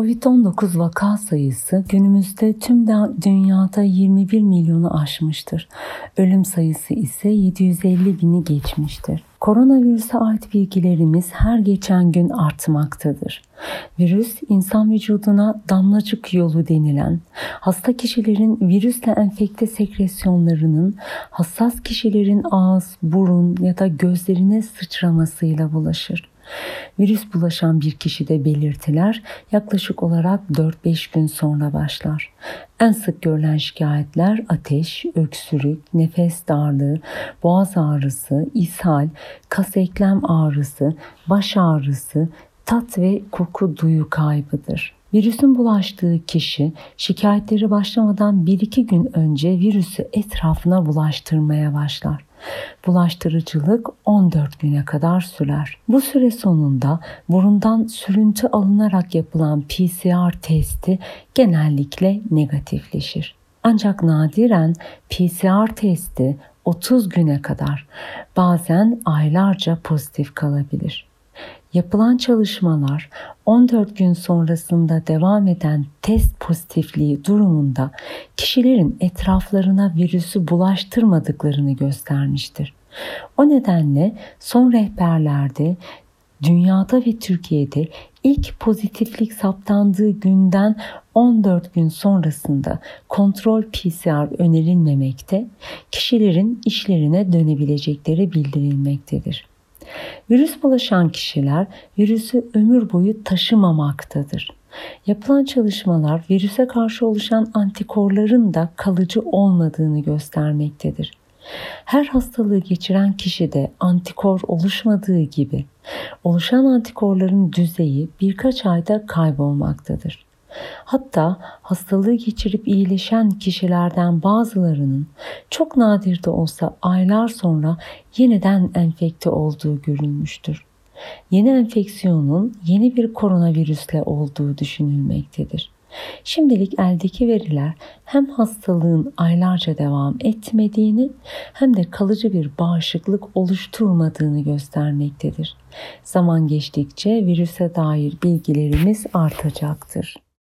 Covid-19 vaka sayısı günümüzde tüm dünyada 21 milyonu aşmıştır. Ölüm sayısı ise 750 bini geçmiştir. Koronavirüse ait bilgilerimiz her geçen gün artmaktadır. Virüs insan vücuduna damlacık yolu denilen hasta kişilerin virüsle enfekte sekresyonlarının hassas kişilerin ağız, burun ya da gözlerine sıçramasıyla bulaşır. Virüs bulaşan bir kişide belirtiler yaklaşık olarak 4-5 gün sonra başlar. En sık görülen şikayetler ateş, öksürük, nefes darlığı, boğaz ağrısı, ishal, kas eklem ağrısı, baş ağrısı, tat ve koku duyu kaybıdır. Virüsün bulaştığı kişi şikayetleri başlamadan 1-2 gün önce virüsü etrafına bulaştırmaya başlar. Bulaştırıcılık 14 güne kadar sürer. Bu süre sonunda burundan sürüntü alınarak yapılan PCR testi genellikle negatifleşir. Ancak nadiren PCR testi 30 güne kadar bazen aylarca pozitif kalabilir. Yapılan çalışmalar 14 gün sonrasında devam eden test pozitifliği durumunda kişilerin etraflarına virüsü bulaştırmadıklarını göstermiştir. O nedenle son rehberlerde dünyada ve Türkiye'de ilk pozitiflik saptandığı günden 14 gün sonrasında kontrol PCR önerilmemekte, kişilerin işlerine dönebilecekleri bildirilmektedir. Virüs bulaşan kişiler virüsü ömür boyu taşımamaktadır. Yapılan çalışmalar virüse karşı oluşan antikorların da kalıcı olmadığını göstermektedir. Her hastalığı geçiren kişide antikor oluşmadığı gibi oluşan antikorların düzeyi birkaç ayda kaybolmaktadır. Hatta hastalığı geçirip iyileşen kişilerden bazılarının çok nadir de olsa aylar sonra yeniden enfekte olduğu görülmüştür. Yeni enfeksiyonun yeni bir koronavirüsle olduğu düşünülmektedir. Şimdilik eldeki veriler hem hastalığın aylarca devam etmediğini hem de kalıcı bir bağışıklık oluşturmadığını göstermektedir. Zaman geçtikçe virüse dair bilgilerimiz artacaktır.